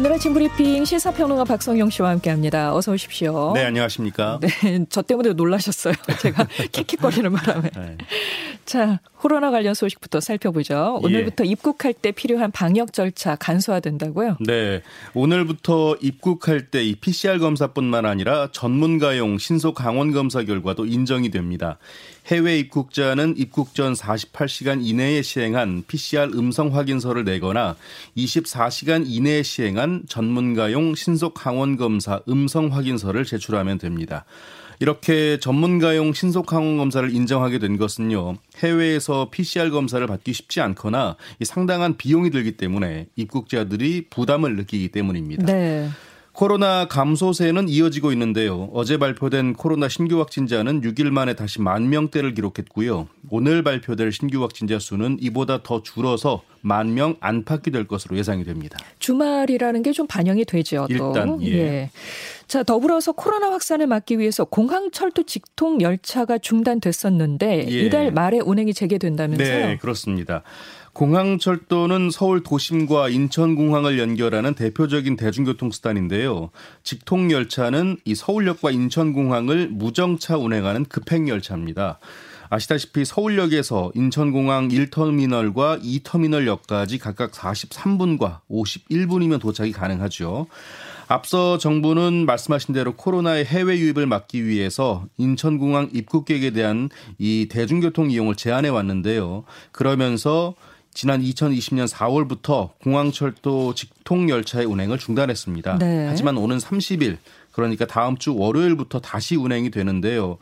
오늘 아침 브리핑 시사평론가 박성용 씨와 함께합니다. 어서 오십시오. 네, 안녕하십니까. 네, 저 때문에 놀라셨어요. 제가 킥킥거리는 바람에. 네. 자, 코로나 관련 소식부터 살펴보죠. 오늘부터 예. 입국할 때 필요한 방역 절차 간소화된다고요? 네, 오늘부터 입국할 때 이 PCR 검사뿐만 아니라 전문가용 신속 강원 검사 결과도 인정이 됩니다. 해외 입국자는 입국 전 48시간 이내에 시행한 PCR 음성 확인서를 내거나 24시간 이내에 시행한 전문가용 신속 항원 검사 음성 확인서를 제출하면 됩니다. 이렇게 전문가용 신속 항원 검사를 인정하게 된 것은요. 해외에서 PCR 검사를 받기 쉽지 않거나 상당한 비용이 들기 때문에 입국자들이 부담을 느끼기 때문입니다. 네. 코로나 감소세는 이어지고 있는데요. 어제 발표된 코로나 신규 확진자는 6일 만에 다시 만 명대를 기록했고요. 오늘 발표될 신규 확진자 수는 이보다 더 줄어서 만 명 안팎이 될 것으로 예상이 됩니다. 주말이라는 게 좀 반영이 되죠. 또. 일단 예. 예. 자 더불어서 코로나 확산을 막기 위해서 공항철도 직통 열차가 중단됐었는데 예. 이달 말에 운행이 재개된다면서요? 네, 그렇습니다. 공항철도는 서울 도심과 인천공항을 연결하는 대표적인 대중교통 수단인데요. 직통 열차는 이 서울역과 인천공항을 무정차 운행하는 급행 열차입니다. 아시다시피 서울역에서 인천공항 1터미널과 2터미널역까지 각각 43분과 51분이면 도착이 가능하죠. 앞서 정부는 말씀하신 대로 코로나의 해외 유입을 막기 위해서 인천공항 입국객에 대한 이 대중교통 이용을 제한해 왔는데요. 그러면서 지난 2020년 4월부터 공항철도 직통 열차의 운행을 중단했습니다. 네. 하지만 오는 30일 그러니까 다음 주 월요일부터 다시 운행이 되는데요.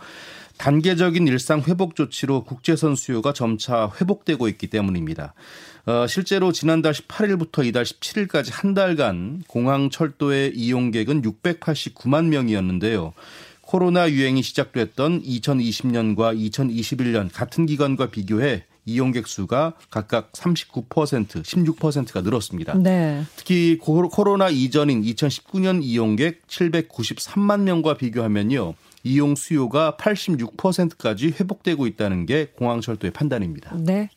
단계적인 일상 회복 조치로 국제선 수요가 점차 회복되고 있기 때문입니다. 어, 실제로 지난달 18일부터 이달 17일까지 한 달간 공항 철도의 이용객은 689만 명이었는데요. 코로나 유행이 시작됐던 2020년과 2021년 같은 기간과 비교해 이용객 수가 각각 39%, 16%가 늘었습니다. 네. 특히 코로나 이전인 2019년 이용객 793만 명과 비교하면요. 이용 수요가 86%까지 회복되고 있다는 게 공항철도의 판단입니다. 네.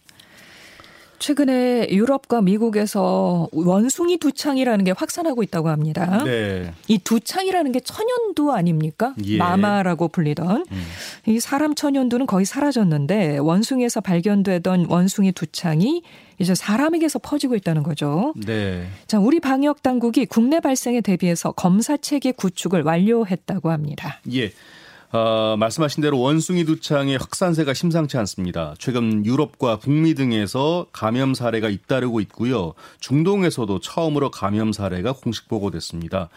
최근에 유럽과 미국에서 원숭이 두창이라는 게 확산하고 있다고 합니다. 네. 이 두창이라는 게 천연두 아닙니까? 예. 마마라고 불리던 음. 이 사람 천연두는 거의 사라졌는데 원숭이에서 발견되던 원숭이 두창이 이제 사람에게서 퍼지고 있다는 거죠. 네. 자, 우리 방역 당국이 국내 발생에 대비해서 검사 체계 구축을 완료했다고 합니다. 예. 어, 말씀하신 대로 원숭이 두창의 확산세가 심상치 않습니다. 최근 유럽과 북미 등에서 감염 사례가 잇따르고 있고요. 중동에서도 처음으로 감염 사례가 공식 보고됐습니다.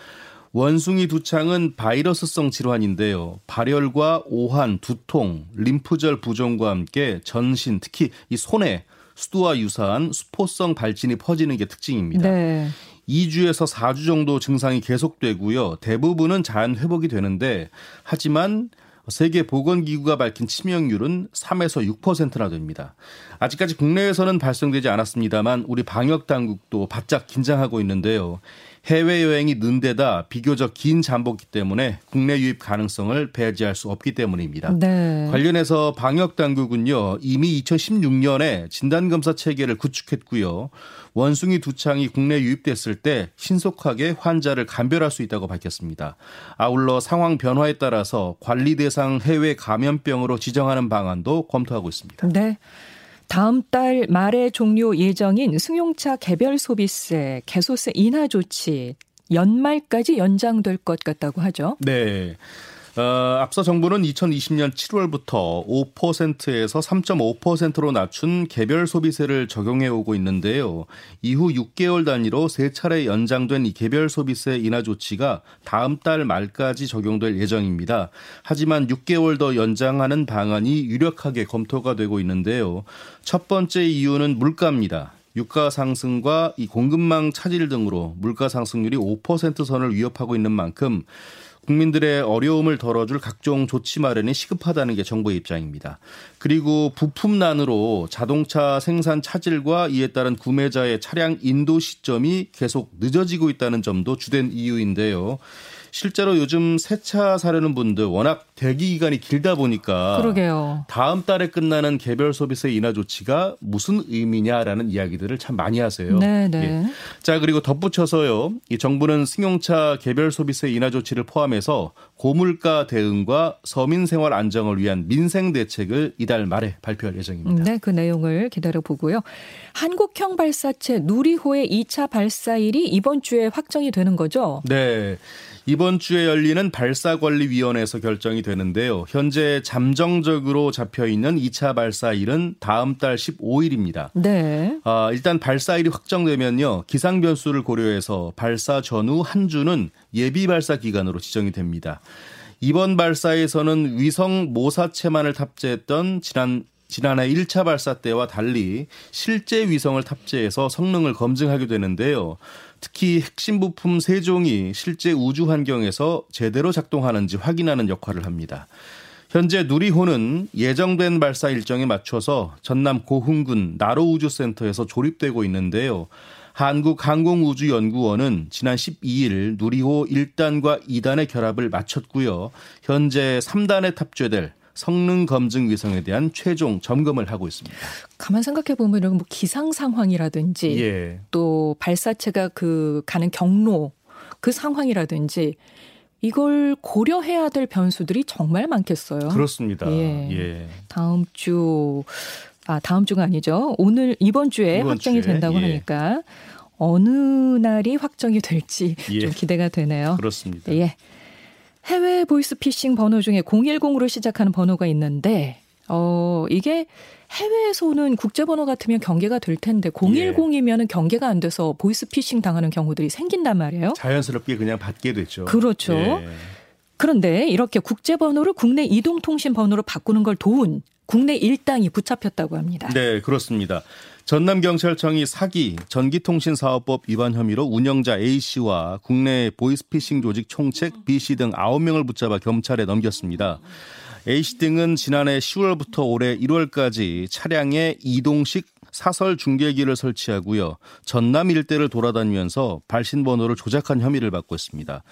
원숭이 두창은 바이러스성 질환인데요. 발열과 오한, 두통, 림프절 부종과 함께 전신, 특히 이 손에 수두와 유사한 수포성 발진이 퍼지는 게 특징입니다. 네. 2주에서 4주 정도 증상이 계속되고요. 대부분은 자연 회복이 되는데 하지만 세계 보건기구가 밝힌 치명률은 3에서 6%나 됩니다. 아직까지 국내에서는 발생되지 않았습니다만 우리 방역 당국도 바짝 긴장하고 있는데요. 해외여행이 는 데다 비교적 긴 잠복기 때문에 국내 유입 가능성을 배제할 수 없기 때문입니다. 네. 관련해서 방역 당국은요 이미 2016년에 진단검사 체계를 구축했고요. 원숭이 두창이 국내 유입됐을 때 신속하게 환자를 감별할 수 있다고 밝혔습니다. 아울러 상황 변화에 따라서 관리 대상 해외 감염병으로 지정하는 방안도 검토하고 있습니다. 네. 다음 달 말에 종료 예정인 승용차 개별 소비세, 개소세 인하 조치 연말까지 연장될 것 같다고 하죠. 네. 어, 앞서 정부는 2020년 7월부터 5%에서 3.5%로 낮춘 개별 소비세를 적용해 오고 있는데요. 이후 6개월 단위로 세 차례 연장된 이 개별 소비세 인하 조치가 다음 달 말까지 적용될 예정입니다. 하지만 6개월 더 연장하는 방안이 유력하게 검토가 되고 있는데요. 첫 번째 이유는 물가입니다. 유가 상승과 이 공급망 차질 등으로 물가 상승률이 5% 선을 위협하고 있는 만큼 국민들의 어려움을 덜어줄 각종 조치 마련이 시급하다는 게 정부의 입장입니다. 그리고 부품난으로 자동차 생산 차질과 이에 따른 구매자의 차량 인도 시점이 계속 늦어지고 있다는 점도 주된 이유인데요. 실제로 요즘 새 차 사려는 분들 워낙 대기 기간이 길다 보니까 그러게요. 다음 달에 끝나는 개별 소비세 인하 조치가 무슨 의미냐라는 이야기들을 참 많이 하세요. 네, 네. 예. 자 그리고 덧붙여서요. 이 정부는 승용차 개별 소비세 인하 조치를 포함해서 고물가 대응과 서민 생활 안정을 위한 민생 대책을 이달 말에 발표할 예정입니다. 네, 그 내용을 기다려 보고요. 한국형 발사체 누리호의 2차 발사일이 이번 주에 확정이 되는 거죠? 네. 이번 주에 열리는 발사관리위원회에서 결정이 되는데요. 현재 잠정적으로 잡혀 있는 2차 발사일은 다음 달 15일입니다. 네. 아, 일단 발사일이 확정되면요. 기상 변수를 고려해서 발사 전후 한 주는 예비 발사 기간으로 지정이 됩니다. 이번 발사에서는 위성 모사체만을 탑재했던 지난 지난해 1차 발사 때와 달리 실제 위성을 탑재해서 성능을 검증하게 되는데요. 특히 핵심 부품 세 종이 실제 우주 환경에서 제대로 작동하는지 확인하는 역할을 합니다. 현재 누리호는 예정된 발사 일정에 맞춰서 전남 고흥군 나로우주센터에서 조립되고 있는데요. 한국항공우주연구원은 지난 12일 누리호 1단과 2단의 결합을 마쳤고요. 현재 3단에 탑재될 성능 검증 위성에 대한 최종 점검을 하고 있습니다. 가만 생각해 보면 이런 뭐 기상 상황이라든지 예. 또 발사체가 그 가는 경로 그 상황이라든지 이걸 고려해야 될 변수들이 정말 많겠어요. 그렇습니다. 예. 예. 다음 주, 아, 다음 주가 아니죠. 오늘, 이번 주에 이번 확정이 주에? 된다고 예. 하니까 어느 날이 확정이 될지 예. 좀 기대가 되네요. 그렇습니다. 예. 해외 보이스피싱 번호 중에 010으로 시작하는 번호가 있는데 어, 이게 해외에서 오는 국제번호 같으면 경계가 될 텐데 010이면 은 경계가 안 돼서 보이스피싱 당하는 경우들이 생긴단 말이에요. 자연스럽게 그냥 받게 됐죠. 그렇죠. 예. 그런데 이렇게 국제번호를 국내 이동통신 번호로 바꾸는 걸 도운 국내 일당이 붙잡혔다고 합니다. 네, 그렇습니다. 전남경찰청이 사기, 전기통신사업법 위반 혐의로 운영자 A씨와 국내 보이스피싱 조직 총책 B씨 등 9명을 붙잡아 경찰에 넘겼습니다. A씨 등은 지난해 10월부터 올해 1월까지 차량에 이동식 사설 중계기를 설치하고요. 전남 일대를 돌아다니면서 발신 번호를 조작한 혐의를 받고 있습니다.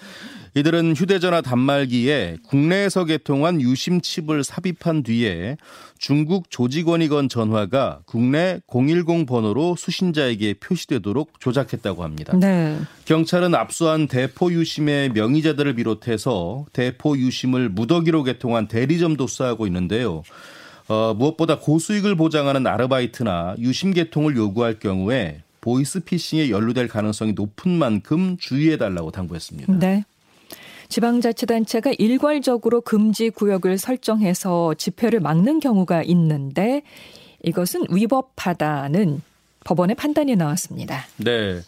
이들은 휴대전화 단말기에 국내에서 개통한 유심 칩을 삽입한 뒤에 중국 조직원이 건 전화가 국내 010 번호로 수신자에게 표시되도록 조작했다고 합니다. 네. 경찰은 압수한 대포 유심의 명의자들을 비롯해서 대포 유심을 무더기로 개통한 대리점도 수사하고 있는데요. 어, 무엇보다 고수익을 보장하는 아르바이트나 유심 개통을 요구할 경우에 보이스피싱에 연루될 가능성이 높은 만큼 주의해달라고 당부했습니다. 네. 지방자치단체가 일괄적으로 금지 구역을 설정해서 집회를 막는 경우가 있는데 이것은 위법하다는 법원의 판단이 나왔습니다. 네.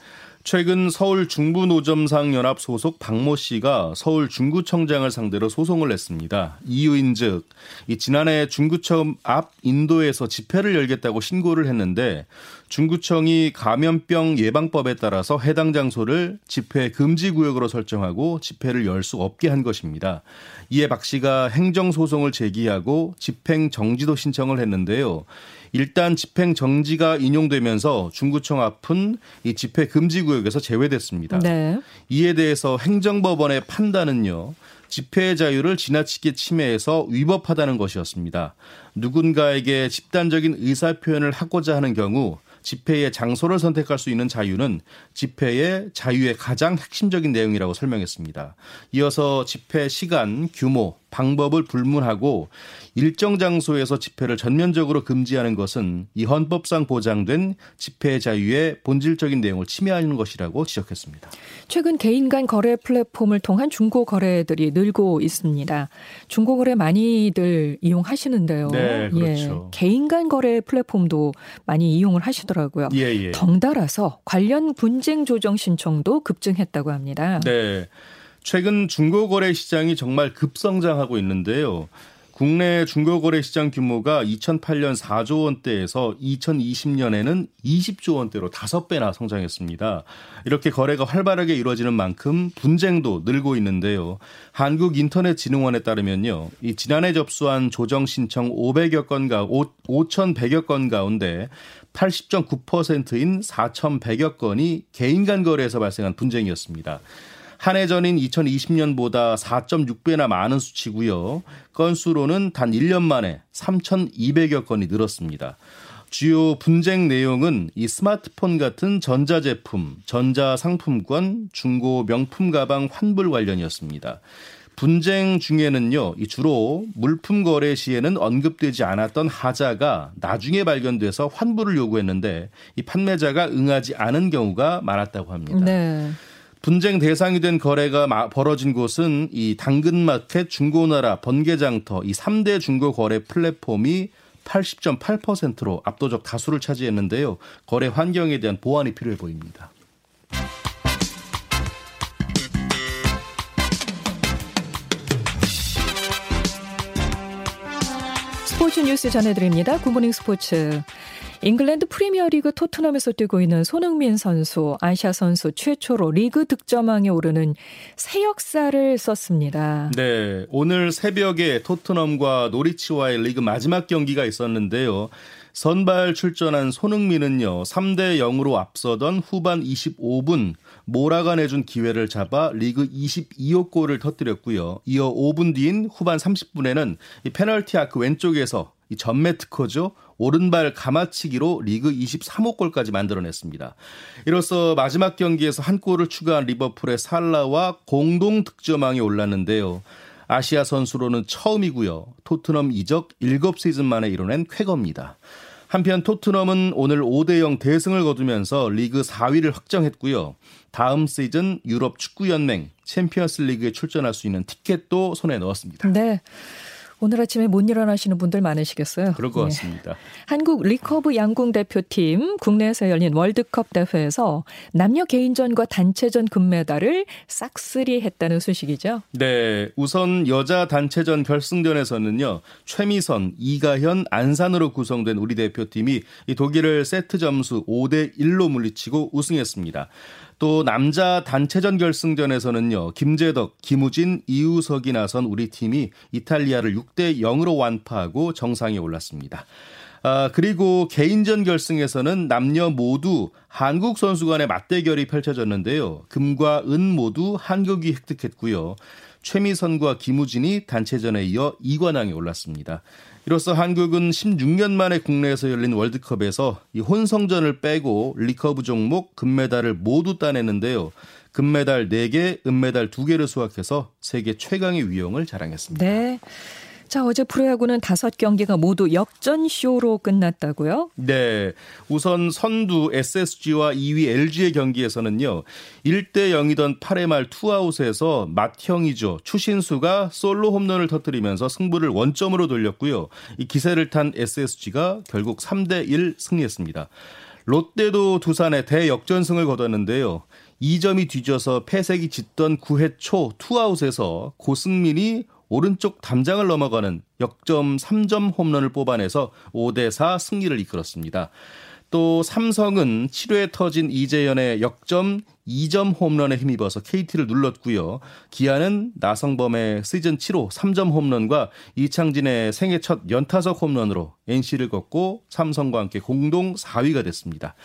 최근 서울 중부 노점상 연합 소속 박모 씨가 서울 중구청장을 상대로 소송을 냈습니다. 이유인즉 이 지난해 중구청 앞 인도에서 집회를 열겠다고 신고를 했는데 중구청이 감염병 예방법에 따라서 해당 장소를 집회 금지 구역으로 설정하고 집회를 열 수 없게 한 것입니다. 이에 박 씨가 행정 소송을 제기하고 집행 정지도 신청을 했는데요. 일단 집행 정지가 인용되면서 중구청 앞은 이 집회 금지 구역에서 제외됐습니다. 네. 이에 대해서 행정법원의 판단은요. 집회의 자유를 지나치게 침해해서 위법하다는 것이었습니다. 누군가에게 집단적인 의사 표현을 하고자 하는 경우 집회의 장소를 선택할 수 있는 자유는 집회의 자유의 가장 핵심적인 내용이라고 설명했습니다. 이어서 집회 시간, 규모, 방법을 불문하고 일정 장소에서 집회를 전면적으로 금지하는 것은 이 헌법상 보장된 집회 자유의 본질적인 내용을 침해하는 것이라고 지적했습니다. 최근 개인 간 거래 플랫폼을 통한 중고 거래들이 늘고 있습니다. 중고 거래 많이들 이용하시는데요. 네, 그렇죠. 예, 개인 간 거래 플랫폼도 많이 이용을 하시더라고요. 예, 예. 덩달아서 관련 분쟁 조정 신청도 급증했다고 합니다. 네. 최근 중고거래 시장이 정말 급성장하고 있는데요. 국내 중고거래 시장 규모가 2008년 4조 원대에서 2020년에는 20조 원대로 5배나 성장했습니다. 이렇게 거래가 활발하게 이루어지는 만큼 분쟁도 늘고 있는데요. 한국인터넷진흥원에 따르면요. 이 지난해 접수한 조정 신청 500여 건가 5,100여 건 가운데 80.9%인 4,100여 건이 개인 간 거래에서 발생한 분쟁이었습니다. 한 해 전인 2020년보다 4.6배나 많은 수치고요. 건수로는 단 1년 만에 3,200여 건이 늘었습니다. 주요 분쟁 내용은 이 스마트폰 같은 전자제품, 전자상품권, 중고 명품 가방 환불 관련이었습니다. 분쟁 중에는요, 주로 물품 거래 시에는 언급되지 않았던 하자가 나중에 발견돼서 환불을 요구했는데 이 판매자가 응하지 않은 경우가 많았다고 합니다. 네. 분쟁 대상이 된 거래가 벌어진 곳은 이 당근마켓, 중고나라, 번개장터 이 3대 중고 거래 플랫폼이 80.8%로 압도적 다수를 차지했는데요. 거래 환경에 대한 보완이 필요해 보입니다. 스포츠 뉴스 전해드립니다. 굿모닝 스포츠. 잉글랜드 프리미어리그 토트넘에서 뛰고 있는 손흥민 선수, 아시아 선수 최초로 리그 득점왕에 오르는 새 역사를 썼습니다. 네, 오늘 새벽에 토트넘과 노리치와의 리그 마지막 경기가 있었는데요. 선발 출전한 손흥민은요, 3대 0으로 앞서던 후반 25분 몰아가내준 기회를 잡아 리그 22호 골을 터뜨렸고요. 이어 5분 뒤인 후반 30분에는 이 페널티 아크 왼쪽에서 이 전매 특허죠. 오른발 가마치기로 리그 23호 골까지 만들어냈습니다. 이로써 마지막 경기에서 한 골을 추가한 리버풀의 살라와 공동 득점왕에 올랐는데요. 아시아 선수로는 처음이고요. 토트넘 이적 7시즌 만에 이뤄낸 쾌거입니다. 한편 토트넘은 오늘 5대0 대승을 거두면서 리그 4위를 확정했고요. 다음 시즌 유럽 축구연맹 챔피언스 리그에 출전할 수 있는 티켓도 손에 넣었습니다. 네. 오늘 아침에 못 일어나시는 분들 많으시겠어요. 그럴 것 예. 같습니다. 한국 리커브 양궁 대표팀 국내에서 열린 월드컵 대회에서 남녀 개인전과 단체전 금메달을 싹쓸이 했다는 소식이죠. 네. 우선 여자 단체전 결승전에서는요. 최미선, 이가현, 안산으로 구성된 우리 대표팀이 독일을 세트 점수 5대 1로 물리치고 우승했습니다. 또 남자 단체전 결승전에서는요. 김재덕, 김우진, 이우석이 나선 우리 팀이 이탈리아를 6대 0으로 완파하고 정상에 올랐습니다. 아, 그리고 개인전 결승에서는 남녀 모두 한국 선수 간의 맞대결이 펼쳐졌는데요. 금과 은 모두 한국이 획득했고요. 최미선과 김우진이 단체전에 이어 2관왕에 올랐습니다. 이로써 한국은 16년 만에 국내에서 열린 월드컵에서 이 혼성전을 빼고 리커브 종목 금메달을 모두 따냈는데요. 금메달 4개, 은메달 2개를 수확해서 세계 최강의 위용을 자랑했습니다. 네. 자, 어제 프로야구는 다섯 경기가 모두 역전쇼로 끝났다고요? 네. 우선 선두 SSG와 2위 LG의 경기에서는요. 1대 0이던 8회 말 투아웃에서 맏형이죠. 추신수가 솔로 홈런을 터뜨리면서 승부를 원점으로 돌렸고요. 이 기세를 탄 SSG가 결국 3대 1 승리했습니다. 롯데도 두산에 대역전승을 거뒀는데요. 2점이 뒤져서 패색이 짙던 9회 초 투아웃에서 고승민이 오른쪽 담장을 넘어가는 역전 3점 홈런을 뽑아내서 5대 4 승리를 이끌었습니다. 또 삼성은 7회 터진 이재현의 역점 2점 홈런에 힘입어서 KT를 눌렀고요. 기아는 나성범의 시즌 7호 3점 홈런과 이창진의 생애 첫 연타석 홈런으로 NC를 걷고 삼성과 함께 공동 4위가 됐습니다.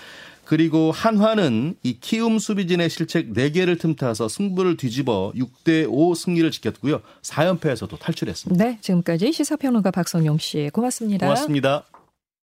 그리고 한화는 이 키움 수비진의 실책 4개를 틈타서 승부를 뒤집어 6대 5 승리를 지켰고요. 4연패에서도 탈출했습니다. 네, 지금까지 시사평론가 박성용 씨 고맙습니다. 고맙습니다.